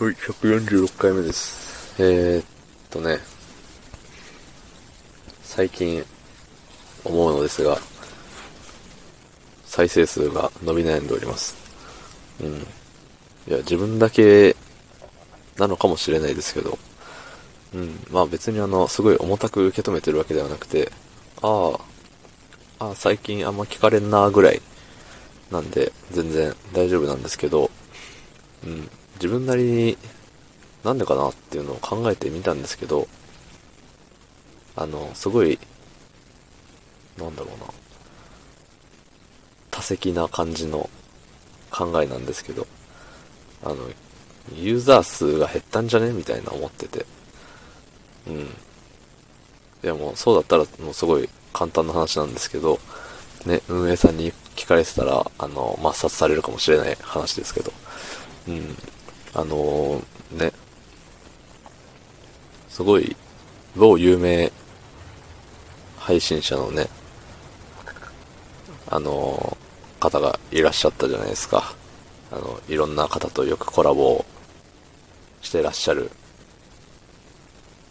はい、146回目です。えー、っとね、最近思うのですが、再生数が伸び悩んでおります。うん。いや、自分だけなのかもしれないですけど、うん。まあ別にあの、すごい重たく受け止めてるわけではなくて、ああ、ああ、最近あんま聞かれんなぐらいなんで、全然大丈夫なんですけど、うん。自分なりになんでかなっていうのを考えてみたんですけど、あの、すごい、なんだろうな、多席な感じの考えなんですけど、あの、ユーザー数が減ったんじゃねみたいな思ってて。うん。いやもうそうだったらもうすごい簡単な話なんですけど、ね、運営さんに聞かれてたら、あの、抹殺されるかもしれない話ですけど、うん。あのーね、すごい、某有名配信者のね、あのー方がいらっしゃったじゃないですか。あの、いろんな方とよくコラボをしてらっしゃる、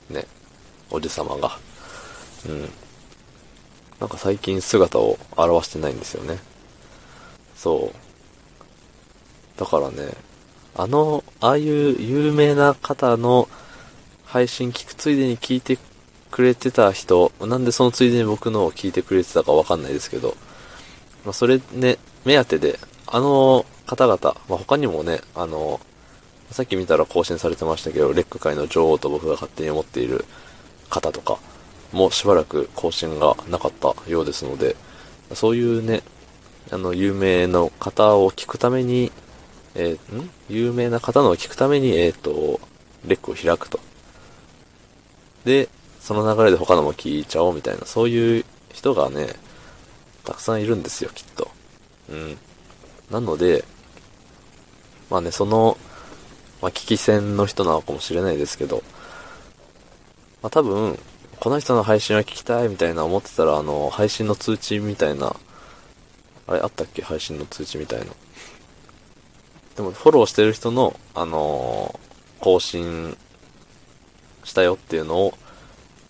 ね、おじさまが。うん。なんか最近姿を現してないんですよね。そう。だからね、あの、ああいう有名な方の配信聞くついでに聞いてくれてた人、なんでそのついでに僕のを聞いてくれてたかわかんないですけど、まあ、それね、目当てで、あの方々、まあ、他にもね、あの、さっき見たら更新されてましたけど、レック界の女王と僕が勝手に思っている方とか、もうしばらく更新がなかったようですので、そういうね、あの、有名の方を聞くために、えーん？有名な方のを聞くために、えっ、と、レックを開くと。で、その流れで他のも聞いちゃおうみたいな、そういう人がね、たくさんいるんですよ、きっと。うん。なので、まあね、その、まあ、聞き戦の人なのかもしれないですけど、まあ多分、この人の配信は聞きたいみたいな思ってたら、あの、配信の通知みたいな、あれあったっけ？配信の通知みたいな。でも、フォローしてる人の、あのー更新したよっていうのを、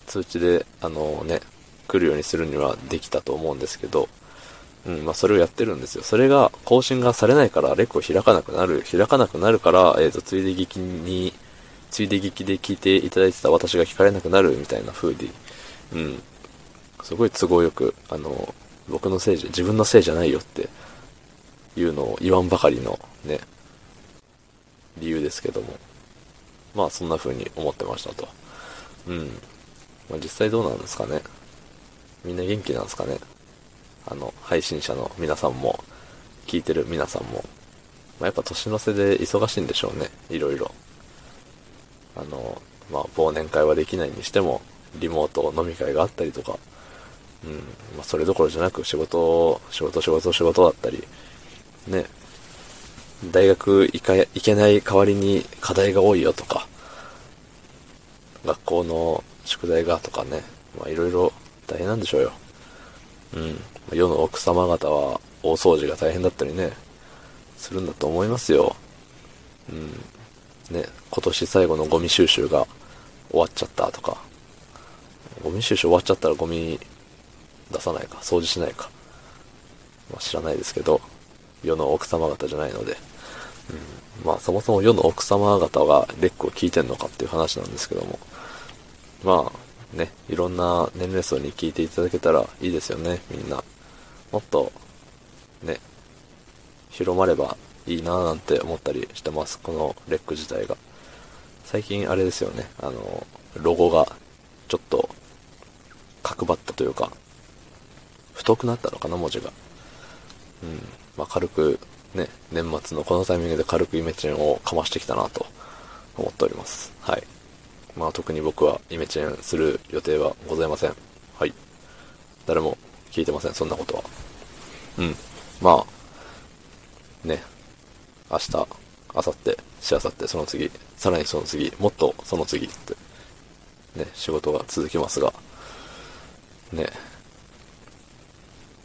通知で、あのね、来るようにするにはできたと思うんですけど、うん、まあ、それをやってるんですよ。それが、更新がされないから、レコを開かなくなる、開かなくなるから、えっ、と、ついで聞きに、ついで聞きで聞いていただいてた私が聞かれなくなるみたいな風に、うん、すごい都合よく、あの、僕のせいじゃ、自分のせいじゃないよっていうのを言わんばかりのね、理由ですけども。まあそんな風に思ってましたと。うん。まあ実際どうなんですかね。みんな元気なんですかね。あの、配信者の皆さんも、聞いてる皆さんも。まあやっぱ年の瀬で忙しいんでしょうね。いろいろ。あの、まあ忘年会はできないにしても、リモート飲み会があったりとか、うん。まあそれどころじゃなく仕事、仕事、仕事、仕事だったり、ね。大学行か行けない代わりに課題が多いよとか、学校の宿題がとかね、まあいろいろ大変なんでしょうよ。うん。世の奥様方は大掃除が大変だったりね、するんだと思いますよ。うん。ね、今年最後のゴミ収集が終わっちゃったとか、ゴミ収集終わっちゃったらゴミ出さないか、掃除しないか。まあ知らないですけど、世の奥様方じゃないので、うん、まあそもそも世の奥様方がレックを聞いてんのかっていう話なんですけども、まあね、いろんな年齢層に聞いていただけたらいいですよね、みんな。もっと、ね、広まればいいなぁなんて思ったりしてます、このレック自体が。最近あれですよね、あの、ロゴがちょっと角張ったというか、太くなったのかな、文字が。うん。まあ、軽く、ね、年末のこのタイミングで軽くイメチェンをかましてきたなと思っております。はい。まあ、特に僕はイメチェンする予定はございません。はい。誰も聞いてません、そんなことは。うん。まあ、ね、明日、明後日、しあさって、その次、さらにその次、もっとその次って、ね、仕事が続きますが、ね、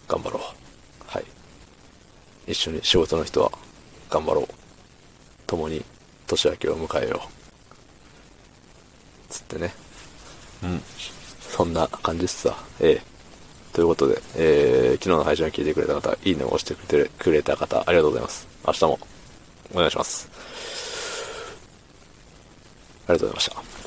頑張ろう。はい。一緒に仕事の人は頑張ろう。共に年明けを迎えよう。つってね。うん。そんな感じっすわ。ええ。ということで、えー、昨日の配信を聞いてくれた方、いいねを押してくれてくれた方、ありがとうございます。明日もお願いします。ありがとうございました。